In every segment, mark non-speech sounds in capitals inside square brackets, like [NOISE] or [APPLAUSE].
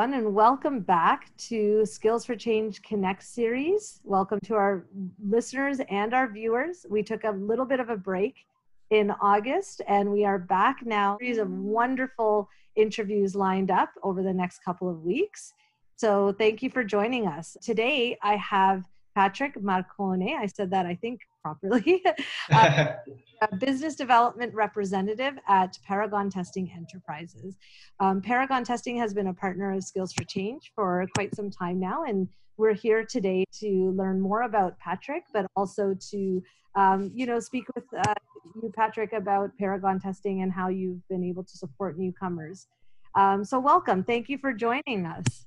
everyone, and welcome back to Skills for Change Connect series. Welcome to our listeners and our viewers. We took a little bit of a break in August, and we are back now. Series of wonderful interviews lined up over the next couple of weeks. So, thank you for joining us. Today, I have Patrick Marcone. I said that, I think, properly. [LAUGHS] [LAUGHS] uh, business development representative at Paragon Testing Enterprises. Um, Paragon Testing has been a partner of Skills for Change for quite some time now, and we're here today to learn more about Patrick, but also to um, you know speak with uh, you, Patrick, about Paragon Testing and how you've been able to support newcomers. Um, so, welcome. Thank you for joining us.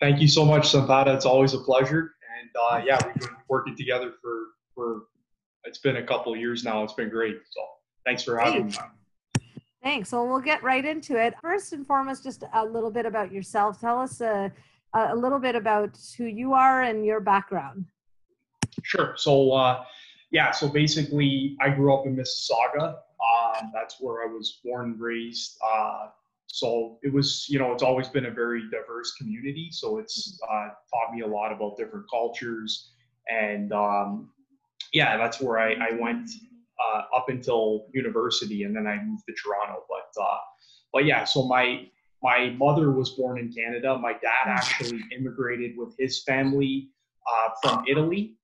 Thank you so much, Sampada. It's always a pleasure. And uh, yeah, we've been working together for for it's been a couple years now. It's been great. So thanks for having me. Thanks. Well, we'll get right into it. First and foremost, just a little bit about yourself. Tell us a, a little bit about who you are and your background. Sure. So, uh, yeah, so basically, I grew up in Mississauga. Um, that's where I was born and raised. Uh, so it was, you know, it's always been a very diverse community. So it's uh, taught me a lot about different cultures and um, yeah, that's where I, I went uh, up until university, and then I moved to Toronto. But uh, but yeah, so my my mother was born in Canada. My dad actually immigrated with his family uh, from Italy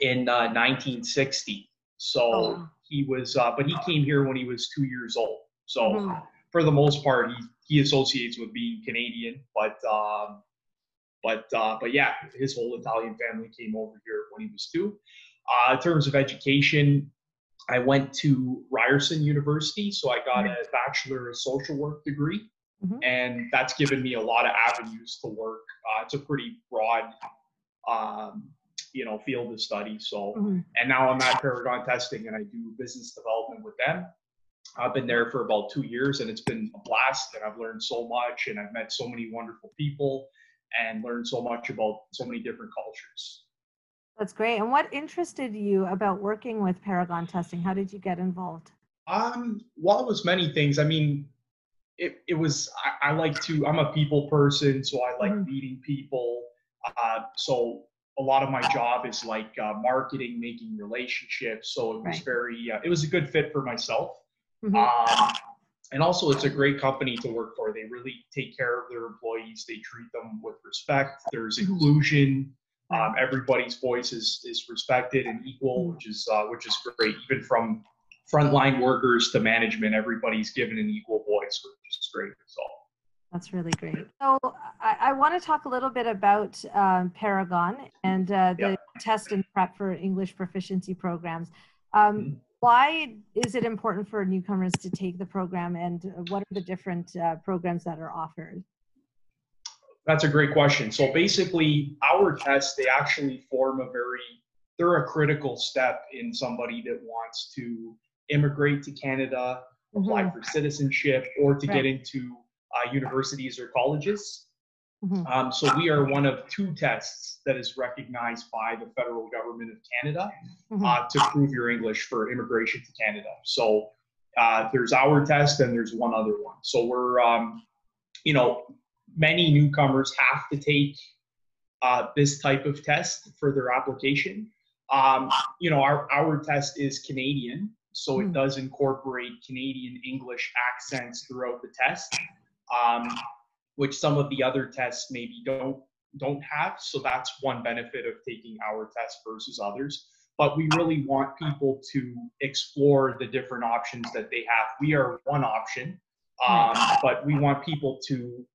in 1960. Uh, so oh. he was, uh, but he came here when he was two years old. So mm-hmm. for the most part, he he associates with being Canadian, but. Um, but uh, but yeah, his whole Italian family came over here when he was two. Uh, in terms of education, I went to Ryerson University, so I got a Bachelor of Social Work degree, mm-hmm. and that's given me a lot of avenues to work. Uh, it's a pretty broad, um, you know, field of study. So, mm-hmm. and now I'm at Paragon Testing, and I do business development with them. I've been there for about two years, and it's been a blast. And I've learned so much, and I've met so many wonderful people, and learned so much about so many different cultures. That's great. And what interested you about working with Paragon Testing? How did you get involved? Um, well, it was many things. I mean, it, it was, I, I like to, I'm a people person, so I like mm-hmm. meeting people. Uh, so a lot of my job is like uh, marketing, making relationships. So it was right. very, uh, it was a good fit for myself. Mm-hmm. Um, and also, it's a great company to work for. They really take care of their employees. They treat them with respect. There's mm-hmm. inclusion. Um, everybody's voice is, is respected and equal, which is uh, which is great. Even from frontline workers to management, everybody's given an equal voice, which is great. So that's really great. So I, I want to talk a little bit about um, Paragon and uh, the yep. test and prep for English proficiency programs. Um, mm-hmm. Why is it important for newcomers to take the program, and what are the different uh, programs that are offered? That's a great question. So basically, our tests they actually form a very they're a critical step in somebody that wants to immigrate to Canada, apply mm-hmm. for citizenship, or to right. get into uh, universities or colleges. Mm-hmm. Um, so we are one of two tests that is recognized by the federal government of Canada mm-hmm. uh, to prove your English for immigration to Canada. So uh, there's our test and there's one other one. So we're, um, you know, many newcomers have to take uh, this type of test for their application. Um, you know, our, our test is Canadian, so it hmm. does incorporate Canadian English accents throughout the test, um, which some of the other tests maybe don't don't have. So that's one benefit of taking our test versus others. But we really want people to explore the different options that they have. We are one option, um, but we want people to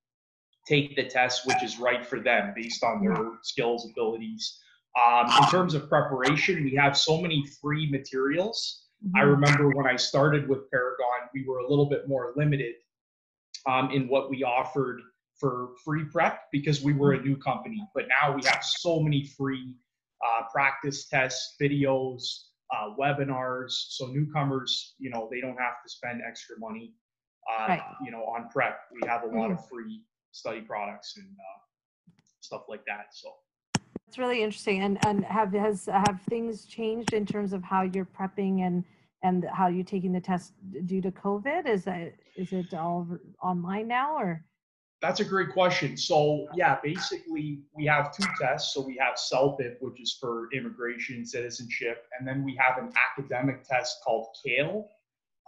take the test which is right for them based on their skills, abilities. Um, in terms of preparation, we have so many free materials. Mm-hmm. I remember when I started with Paragon, we were a little bit more limited um, in what we offered for free prep because we were a new company. But now we have so many free uh, practice tests, videos, uh, webinars. So newcomers, you know, they don't have to spend extra money, uh, right. you know, on prep. We have a lot mm-hmm. of free study products and uh, stuff like that. So it's really interesting. And and have has have things changed in terms of how you're prepping and and how you're taking the test due to COVID? Is that is it all online now or? That's a great question. So yeah, basically we have two tests. So we have CELPIP, which is for immigration, citizenship, and then we have an academic test called CAEL.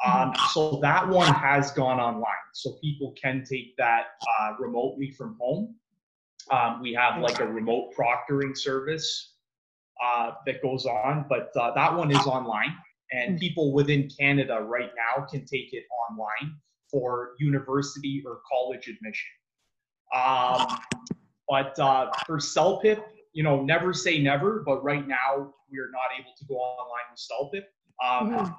Um, so that one has gone online. So people can take that uh, remotely from home. Um, we have like a remote proctoring service uh, that goes on, but uh, that one is online. And people within Canada right now can take it online for university or college admission. Um, but uh, for CELPIP, you know, never say never, but right now we are not able to go online with CELPIP. Um, mm-hmm.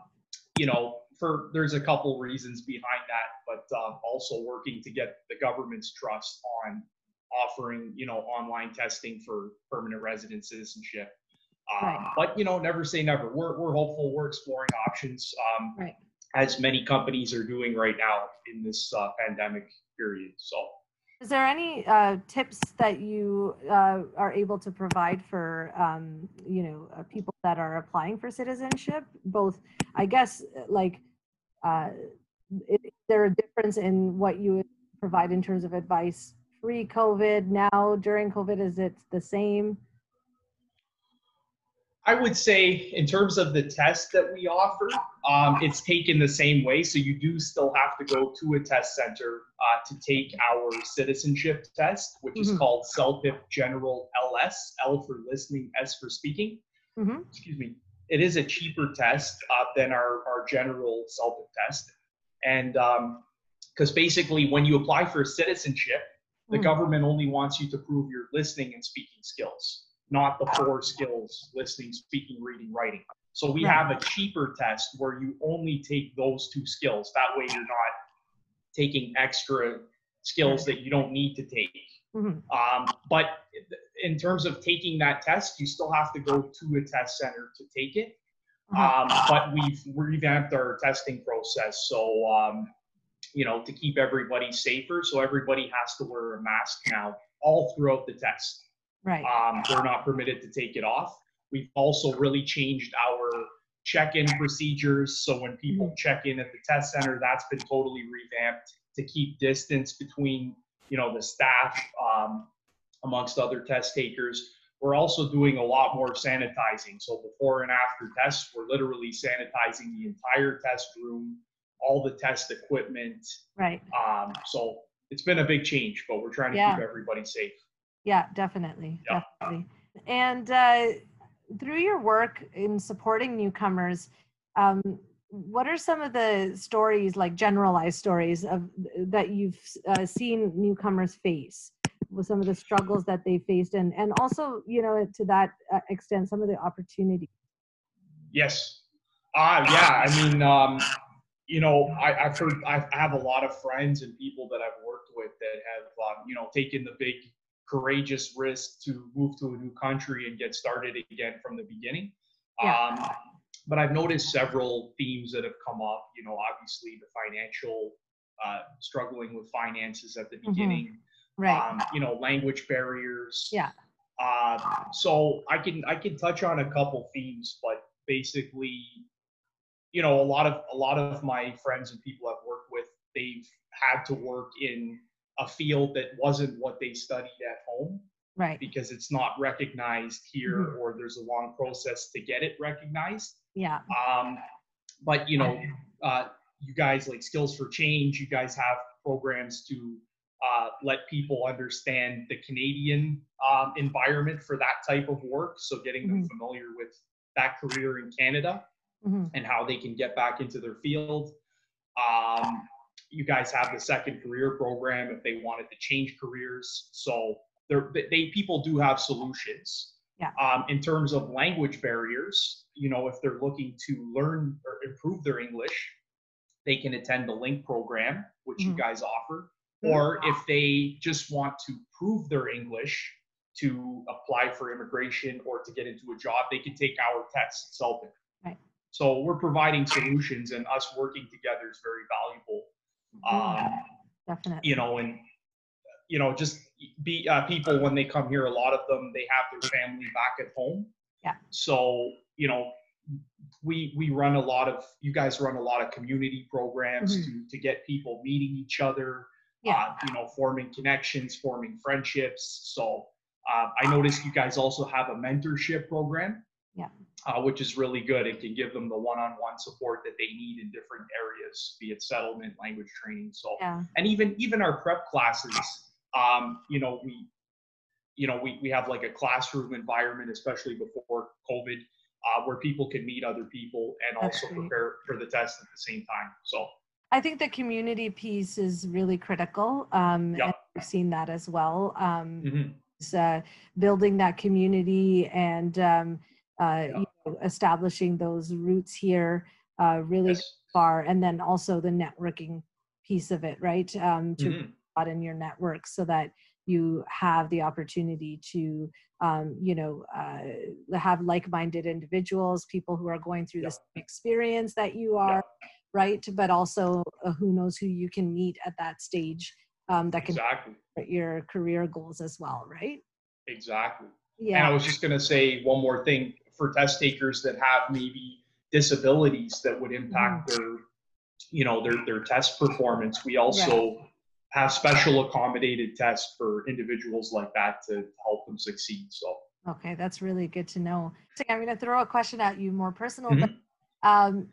You know, for there's a couple reasons behind that, but uh, also working to get the government's trust on offering, you know, online testing for permanent resident citizenship. Um, right. But you know, never say never. We're we're hopeful. We're exploring options, um, right. as many companies are doing right now in this uh, pandemic period. So. Is there any uh, tips that you uh, are able to provide for um, you know uh, people that are applying for citizenship? Both, I guess, like, uh, is there a difference in what you would provide in terms of advice pre-COVID? Now during COVID, is it the same? I would say, in terms of the test that we offer, um, it's taken the same way. So you do still have to go to a test center uh, to take our citizenship test, which mm-hmm. is called CELPIP General LS, L for listening, S for speaking. Mm-hmm. Excuse me. It is a cheaper test uh, than our, our general CELPIP test. And because um, basically, when you apply for citizenship, the mm-hmm. government only wants you to prove your listening and speaking skills not the four skills listening, speaking, reading, writing. So we have a cheaper test where you only take those two skills. That way you're not taking extra skills that you don't need to take. Mm-hmm. Um, but in terms of taking that test, you still have to go to a test center to take it. Mm-hmm. Um, but we've revamped our testing process. So, um, you know, to keep everybody safer. So everybody has to wear a mask now all throughout the test. Right. Um, they're not permitted to take it off. We've also really changed our check-in procedures. So when people mm-hmm. check in at the test center, that's been totally revamped to keep distance between, you know, the staff um, amongst other test takers. We're also doing a lot more sanitizing. So before and after tests, we're literally sanitizing the entire test room, all the test equipment. Right. Um, so it's been a big change, but we're trying to yeah. keep everybody safe. Yeah, definitely. Yeah. Definitely. And uh, through your work in supporting newcomers, um, what are some of the stories, like generalized stories, of that you've uh, seen newcomers face? With some of the struggles that they faced, and and also, you know, to that uh, extent, some of the opportunities. Yes. Uh, yeah. I mean, um, you know, I, have heard, I have a lot of friends and people that I've worked with that have, um, you know, taken the big courageous risk to move to a new country and get started again from the beginning. Yeah. Um, but I've noticed several themes that have come up. You know, obviously the financial uh, struggling with finances at the mm-hmm. beginning. Mm-hmm. Right. Um, you know, language barriers. Yeah. Uh, so I can I can touch on a couple themes, but basically, you know, a lot of a lot of my friends and people I've worked with, they've had to work in a field that wasn't what they studied at home right because it's not recognized here mm-hmm. or there's a long process to get it recognized yeah um but you know uh you guys like skills for change you guys have programs to uh, let people understand the canadian um, environment for that type of work so getting mm-hmm. them familiar with that career in canada mm-hmm. and how they can get back into their field um, you guys have the second career program if they wanted to change careers. So there, they people do have solutions. Yeah. Um, in terms of language barriers, you know, if they're looking to learn or improve their English, they can attend the LINC program, which mm-hmm. you guys offer. Mm-hmm. Or if they just want to prove their English to apply for immigration or to get into a job, they can take our test, CELPIP. Right. So we're providing solutions, and us working together is very valuable um, Definitely. You know, and you know, just be uh, people when they come here. A lot of them they have their family back at home. Yeah. So you know, we we run a lot of you guys run a lot of community programs mm-hmm. to to get people meeting each other. yeah. Uh, you know, forming connections, forming friendships. So uh, I noticed you guys also have a mentorship program. Yeah. Uh, which is really good. It can give them the one-on-one support that they need in different areas, be it settlement, language training. So, yeah. and even even our prep classes, um, you know, we, you know, we we have like a classroom environment, especially before COVID, uh, where people can meet other people and That's also great. prepare for the test at the same time. So I think the community piece is really critical. Um, yeah. and we've seen that as well. Um, mm-hmm. uh, building that community and um, uh, you know, establishing those roots here uh, really yes. far, and then also the networking piece of it, right? Um, to mm-hmm. In your network so that you have the opportunity to um, you know uh, have like-minded individuals people who are going through yeah. the same experience that you are yeah. right but also uh, who knows who you can meet at that stage um, that can exactly your career goals as well right exactly yeah and i was just going to say one more thing for test takers that have maybe disabilities that would impact mm. their you know their their test performance we also have special accommodated tests for individuals like that to help them succeed. So. Okay, that's really good to know. So I'm going to throw a question at you, more personal. Mm-hmm. But, um,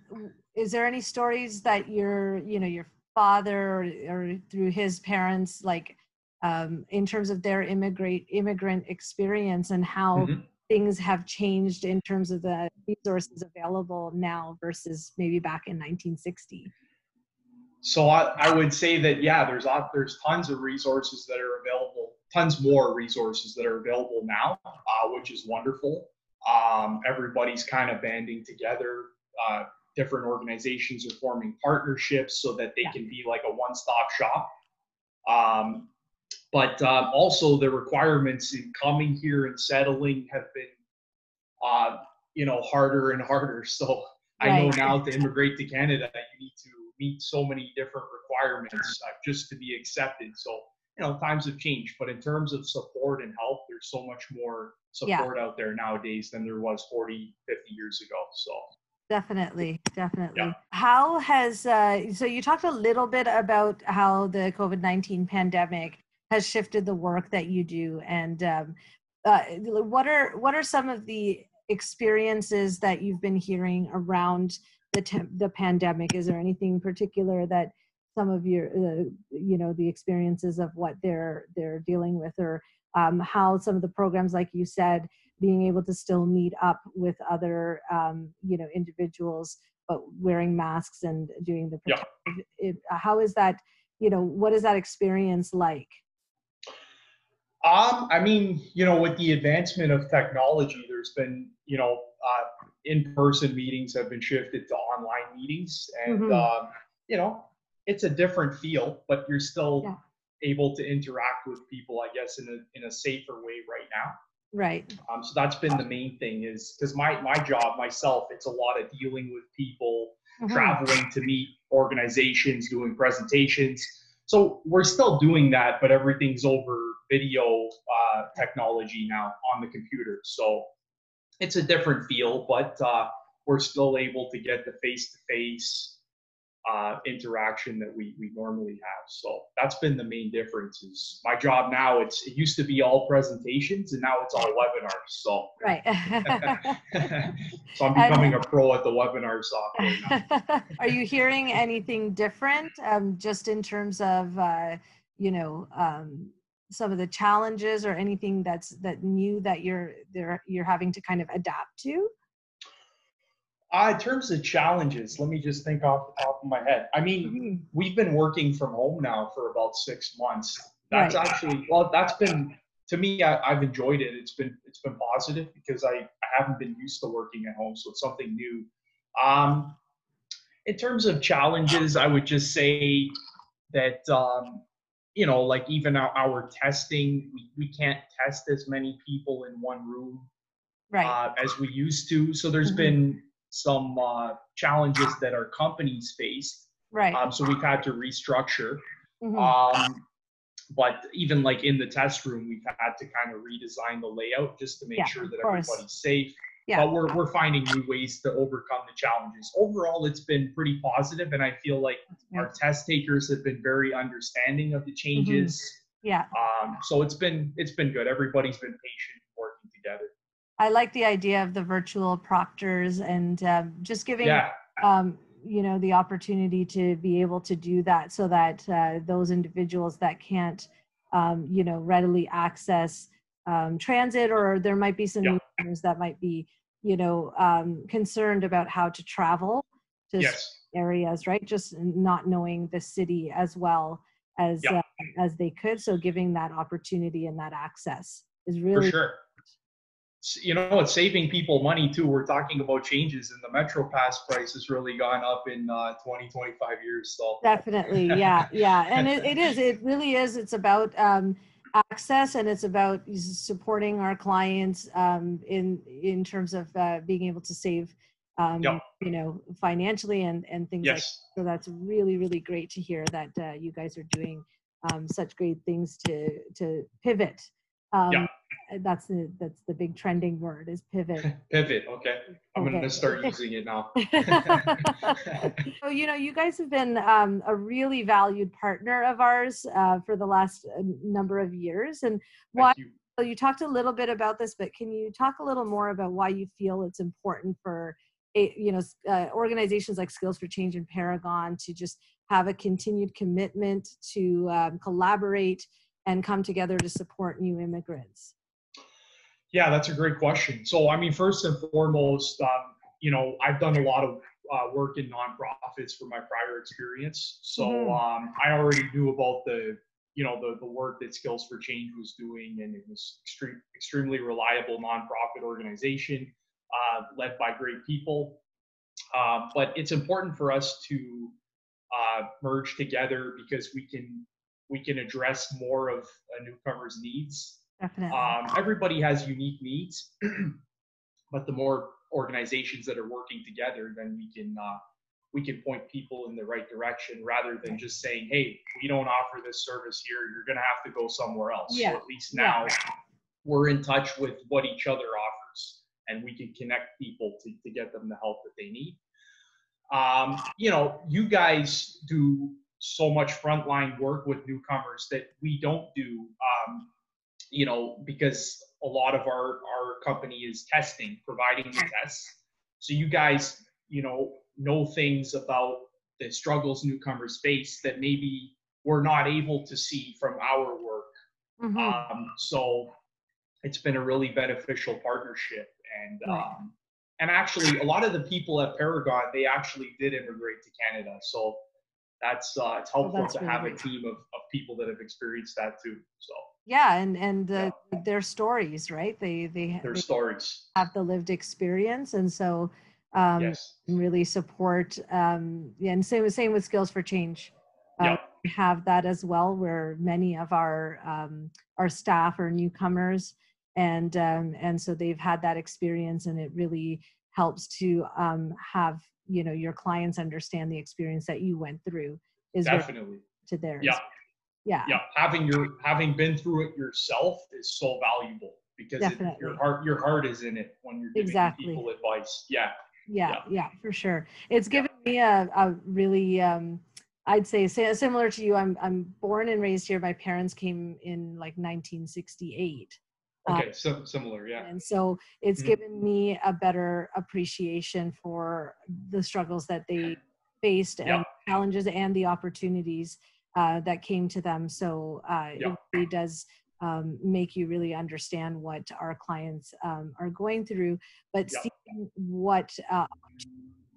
is there any stories that your, you know, your father or, or through his parents, like um, in terms of their immigrant immigrant experience and how mm-hmm. things have changed in terms of the resources available now versus maybe back in 1960? So I, I would say that yeah, there's there's tons of resources that are available, tons more resources that are available now, uh, which is wonderful. Um, everybody's kind of banding together. Uh, different organizations are forming partnerships so that they yeah. can be like a one-stop shop. Um, but um, also the requirements in coming here and settling have been, uh, you know, harder and harder. So right. I know now to immigrate to Canada, you need to meet so many different requirements uh, just to be accepted. So, you know, times have changed, but in terms of support and help, there's so much more support yeah. out there nowadays than there was 40, 50 years ago. So, definitely definitely yeah. how has uh, so you talked a little bit about how the covid-19 pandemic has shifted the work that you do and um, uh, what are what are some of the experiences that you've been hearing around the te- the pandemic is there anything particular that some of your uh, you know the experiences of what they're they're dealing with or um, how some of the programs like you said being able to still meet up with other um, you know individuals but wearing masks and doing the yeah. it, how is that you know what is that experience like um, I mean, you know, with the advancement of technology, there's been, you know, uh, in-person meetings have been shifted to online meetings, and mm-hmm. uh, you know, it's a different feel, but you're still yeah. able to interact with people, I guess, in a in a safer way right now. Right. Um, so that's been the main thing is because my my job myself, it's a lot of dealing with people, mm-hmm. traveling to meet organizations, doing presentations. So we're still doing that, but everything's over video uh, technology now on the computer. So it's a different feel, but uh, we're still able to get the face-to-face uh, interaction that we, we normally have. So that's been the main difference. Is my job now? It's it used to be all presentations, and now it's all webinars. So right. [LAUGHS] [LAUGHS] so I'm becoming and, a pro at the webinar software now. [LAUGHS] Are you hearing anything different, um, just in terms of uh, you know? Um, some of the challenges or anything that's that new that you're there you're having to kind of adapt to? Uh, in terms of challenges let me just think off the top of my head. I mean mm-hmm. we've been working from home now for about six months. That's right. actually well that's been to me I, have enjoyed it. It's been it's been positive because I, I haven't been used to working at home so it's something new. Um, in terms of challenges i would just say that um, you know, like even our, our testing, we, we can't test as many people in one room right. uh, as we used to. So there's mm-hmm. been some uh, challenges that our companies faced. Right. Um, so we've had to restructure. Mm-hmm. Um, but even like in the test room, we've had to kind of redesign the layout just to make yeah, sure that everybody's safe. Yeah. But we're we're finding new ways to overcome the challenges. Overall, it's been pretty positive, and I feel like our test takers have been very understanding of the changes. Yeah. Um, so it's been it's been good. Everybody's been patient working together. I like the idea of the virtual proctors and um, just giving Yeah. um, you know the opportunity to be able to do that so that uh, those individuals that can't um, you know readily access um, transit or there might be some Yeah. that might be you know um, concerned about how to travel to Yes. areas right just not knowing the city as well as Yeah. uh, as they could so giving that opportunity and that access is For really sure. You know, it's saving people money too. We're talking about changes, and the Metro Pass price has really gone up in uh, 20, 25 years. So definitely yeah yeah and it, it is it really is it's about um access and it's about supporting our clients um in in terms of uh, being able to save um Yep. you know financially and and things like yes, so that's really really great to hear that uh, you guys are doing um such great things to to pivot um. That's the that's the big trending word is pivot [LAUGHS] pivot. Okay, I'm Okay. gonna start using it now. [LAUGHS] [LAUGHS] so you know you guys have been um, a really valued partner of ours uh, for the last uh, number of years and why you. so you talked a little bit about this but can you talk a little more about why you feel it's important for you know uh, organizations like skills for change and paragon to just have a continued commitment to um, collaborate and come together to support new immigrants Yeah, that's a great question. So, I mean, first and foremost, um, you know, I've done a lot of uh, work in nonprofits for my prior experience. So, Mhm. um, I already knew about the, you know, the, the work that Skills for Change was doing, and it was extreme, extremely reliable nonprofit organization uh, led by great people. Uh, but it's important for us to uh, merge together because we can we can address more of a newcomer's needs definitely um, everybody has unique needs, [CLEARS THROAT] but the more organizations that are working together, then we can uh, we can point people in the right direction rather than just saying, "Hey, we don't offer this service here. You're going to have to go somewhere else." Yeah. So at least now we're in touch with what each other offers, and we can connect people to, to get them the help that they need. Um, you know, you guys do so much frontline work with newcomers that we don't do. Um, you know, because a lot of our our company is testing, providing the tests. So you guys, you know, know things about the struggles newcomers face that maybe we're not able to see from our work. Mhm. Um, so it's been a really beneficial partnership, and Right. um, and actually, a lot of the people at Paragon they actually did immigrate to Canada. So that's uh, it's helpful that's to really have a team of, of people that have experienced that too. So yeah and and uh, their stories right they they, their they stories. have the lived experience and so um yes. really support um yeah, and same same with skills for change uh, Yeah. we have that as well where many of our um our staff are newcomers and um and so they've had that experience and it really helps to um have you know your clients understand the experience that you went through is Definitely. to theirs Yeah. Yeah Yeah. Having your having been through it yourself is so valuable because it, your heart your heart is in it when you're giving Exactly. people advice. Yeah. yeah Yeah. yeah for sure it's given me a, a really um i'd say similar to you i'm i'm born and raised here my parents came in like 1968 Uh, Okay. so similar. Yeah. and so it's Mhm. given me a better appreciation for the struggles that they faced Yeah. and challenges and the opportunities uh, that came to them so uh, Yeah. it really does um, make you really understand what our clients um, are going through but Yeah. seeing what uh,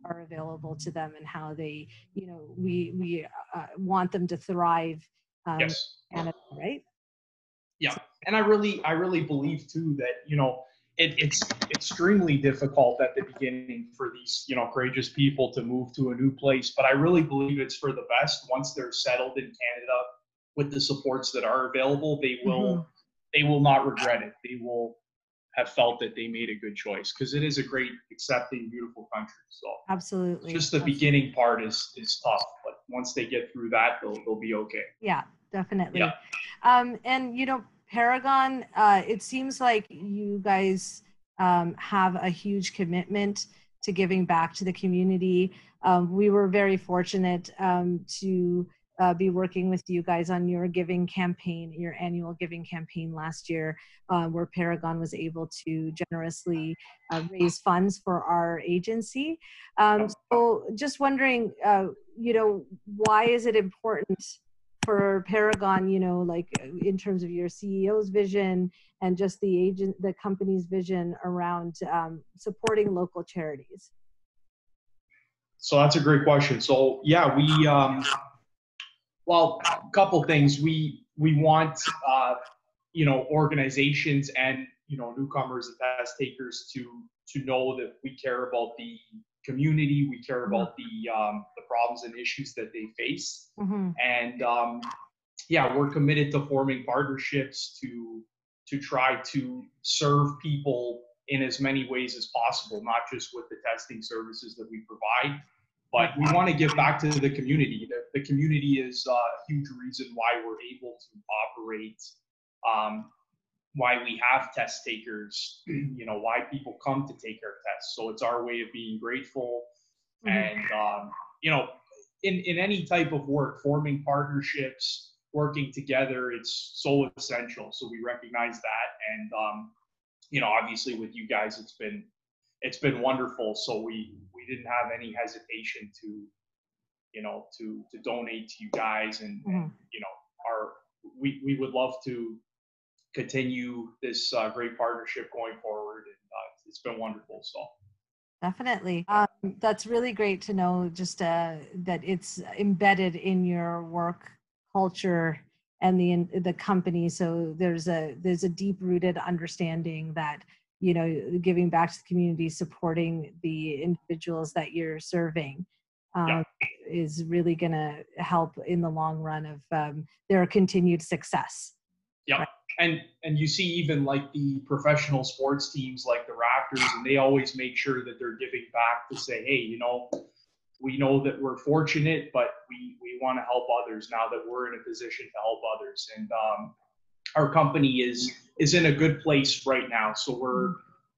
are available to them and how they you know we we uh, want them to thrive um, Yes. Canada, right Yeah, and I really, I really believe too that you know it, it's extremely difficult at the beginning for these you know courageous people to move to a new place, but I really believe it's for the best once they're settled in Canada with the supports that are available. They will, Mhm. they will not regret it. They will have felt that they made a good choice because it is a great, accepting, beautiful country. So absolutely just the Absolutely. beginning part is is tough, but once they get through that, they'll they'll be okay. Yeah, definitely. Yeah. Um, and you know, Paragon, uh, it seems like you guys um, have a huge commitment to giving back to the community. Um, we were very fortunate um, to uh, be working with you guys on your giving campaign, your annual giving campaign last year, uh, where Paragon was able to generously uh, raise funds for our agency. Um, so, just wondering, uh, you know, why is it important for Paragon, you know, like in terms of your CEO's vision and just the agent, the company's vision around um, supporting local charities? So that's a great question. So yeah, we um, well, a couple things. We we want uh, you know organizations and you know newcomers and test takers to to know that we care about the community. We care about the um, the problems and issues that they face, mm-hmm. and um, yeah, we're committed to forming partnerships to to try to serve people in as many ways as possible, not just with the testing services that we provide, but we want to give back to the community. The, the community is a huge reason why we're able to operate, um, why we have test takers, [CLEARS THROAT] you know, why people come to take our tests. So it's our way of being grateful. Mm-hmm. And, um, you know, in, in any type of work, forming partnerships, working together, it's so essential. So we recognize that. And, um, you know, obviously with you guys, it's been it's been wonderful. So we we didn't have any hesitation to, you know, to to donate to you guys, and, mm-hmm. and you know, our we we would love to continue this uh, great partnership going forward, and uh, it's been wonderful. So. Definitely. Um, that's really great to know just uh, that it's embedded in your work culture and the the company so there's a there's a deep rooted understanding that you know giving back to the community supporting the individuals that you're serving um, yeah. is really going to help in the long run of um, their continued success yeah right? And and you see even like the professional sports teams like the raptors and they always make sure that they're giving back to say hey you know we know that we're fortunate but we we want to help others now that we're in a position to help others and um, our company is is in a good place right now. So we're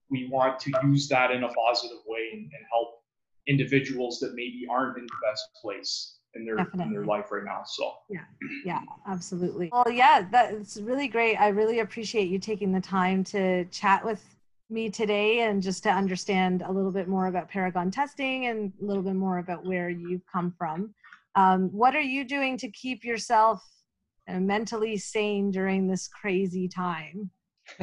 we want to use that in a positive way and, and help individuals that maybe aren't in the best place in their Definitely. in their life right now. So yeah, yeah, absolutely. Well, yeah, that's really great. I really appreciate you taking the time to chat with me today and just to understand a little bit more about Paragon testing and a little bit more about where you've come from. Um, what are you doing to keep yourself and mentally sane during this crazy time? [LAUGHS]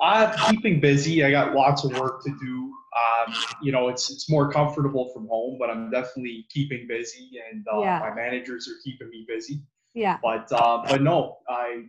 I'm keeping busy. I got lots of work to do. Um, you know, it's it's more comfortable from home, but I'm definitely keeping busy, and uh, yeah. my managers are keeping me busy. Yeah. But uh, but no, I,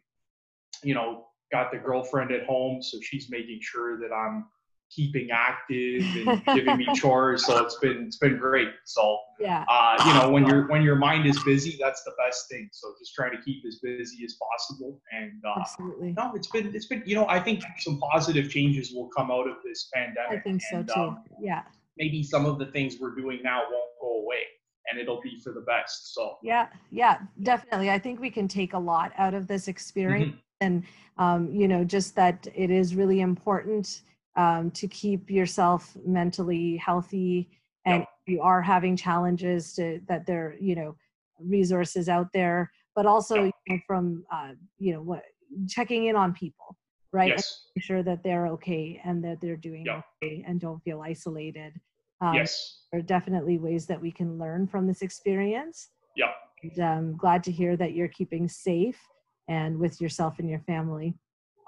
you know, got the girlfriend at home, so she's making sure that I'm keeping active and [LAUGHS] giving me chores. So it's been it's been great. So yeah, uh, you know, when your when your mind is busy, that's the best thing. So just try to keep as busy as possible. And uh, absolutely, no, it's been it's been you know I think some positive changes will come out of this pandemic. I think so and, too. Um, yeah. Maybe some of the things we're doing now won't go away and it'll be for the best. So yeah, yeah, definitely. I think we can take a lot out of this experience, mm-hmm. and um, you know, just that it is really important um, to keep yourself mentally healthy and yep. you are having challenges to that there you know resources out there but also yep. you know, from uh, you know what checking in on people right yes. make sure that they're okay and that they're doing yep. okay and don't feel isolated um, yes there are definitely ways that we can learn from this experience yeah and i'm um, glad to hear that you're keeping safe and with yourself and your family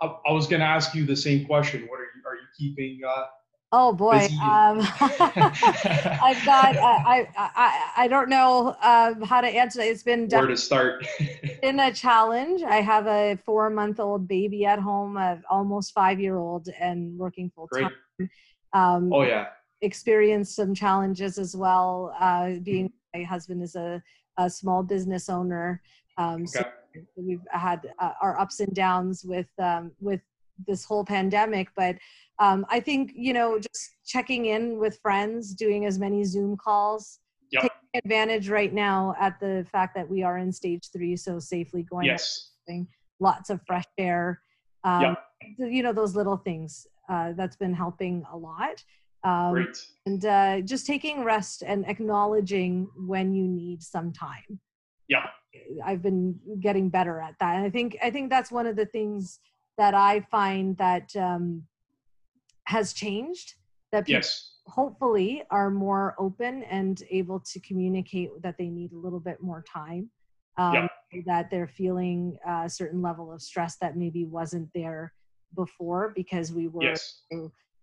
I, I was going to ask you the same question what are keeping uh, Oh boy, um, [LAUGHS] I've got. [LAUGHS] Uh, I, I I don't know uh, how to answer. That. It's been where to start. [LAUGHS] been a challenge. I have a four-month-old baby at home, a almost five-year-old, and working full time. Um, oh yeah. Experienced some challenges as well. Uh, being mm-hmm. my husband is a, a small business owner, um, okay. so we've had uh, our ups and downs with um, with this whole pandemic, but um, I think you know just checking in with friends, doing as many Zoom calls, yep. taking advantage right now at the fact that we are in stage three, so safely going. Yes. Lots of fresh air. Um, yep. You know those little things. uh, that's been helping a lot. Um, Great. and uh, just taking rest and acknowledging when you need some time. Yeah. I've been getting better at that. And I think I think that's one of the things that I find that um, has changed. That people Yes. hopefully are more open and able to communicate that they need a little bit more time. Um, Yeah. That they're feeling a certain level of stress that maybe wasn't there before because we were Yes.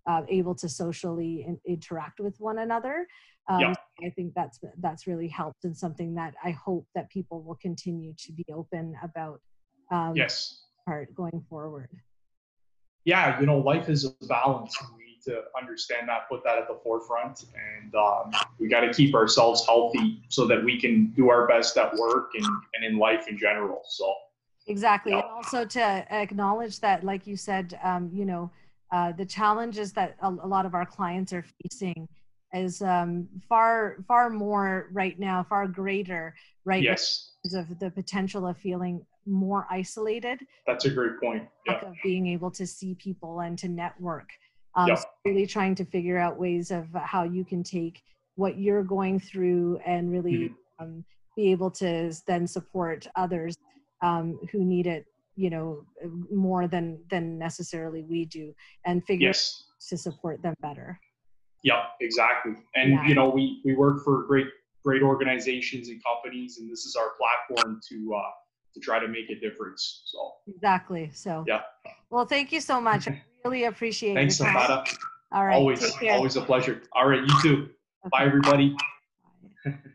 uh, able to socially in- interact with one another. Um, Yeah. I think that's that's really helped and something that I hope that people will continue to be open about um, Yes. part going forward. Yeah, you know, life is a balance. We need to understand that, put that at the forefront, and um, we got to keep ourselves healthy so that we can do our best at work and, and in life in general. So, Exactly, Yeah. and also to acknowledge that, like you said, um, you know, uh, the challenges that a, a lot of our clients are facing is um, far far more right now, far greater right now yes, because of the potential of feeling more isolated that's a great point. Yeah. of being able to see people and to network. Um, so really trying to figure out ways of how you can take what you're going through and really Mhm. um, be able to then support others um, who need it, you know, more than than necessarily we do, and figure Yes. to support them better. Yeah, exactly. And Yeah. you know, we we work for great great organizations and companies, and this is our platform to uh, to try to make a difference. So, Exactly. So. Yeah. Well, thank you so much. I [LAUGHS] really appreciate it. thanks. Samantha. All right. always, always a pleasure. All right, you too. Okay. Bye, everybody. Bye. [LAUGHS]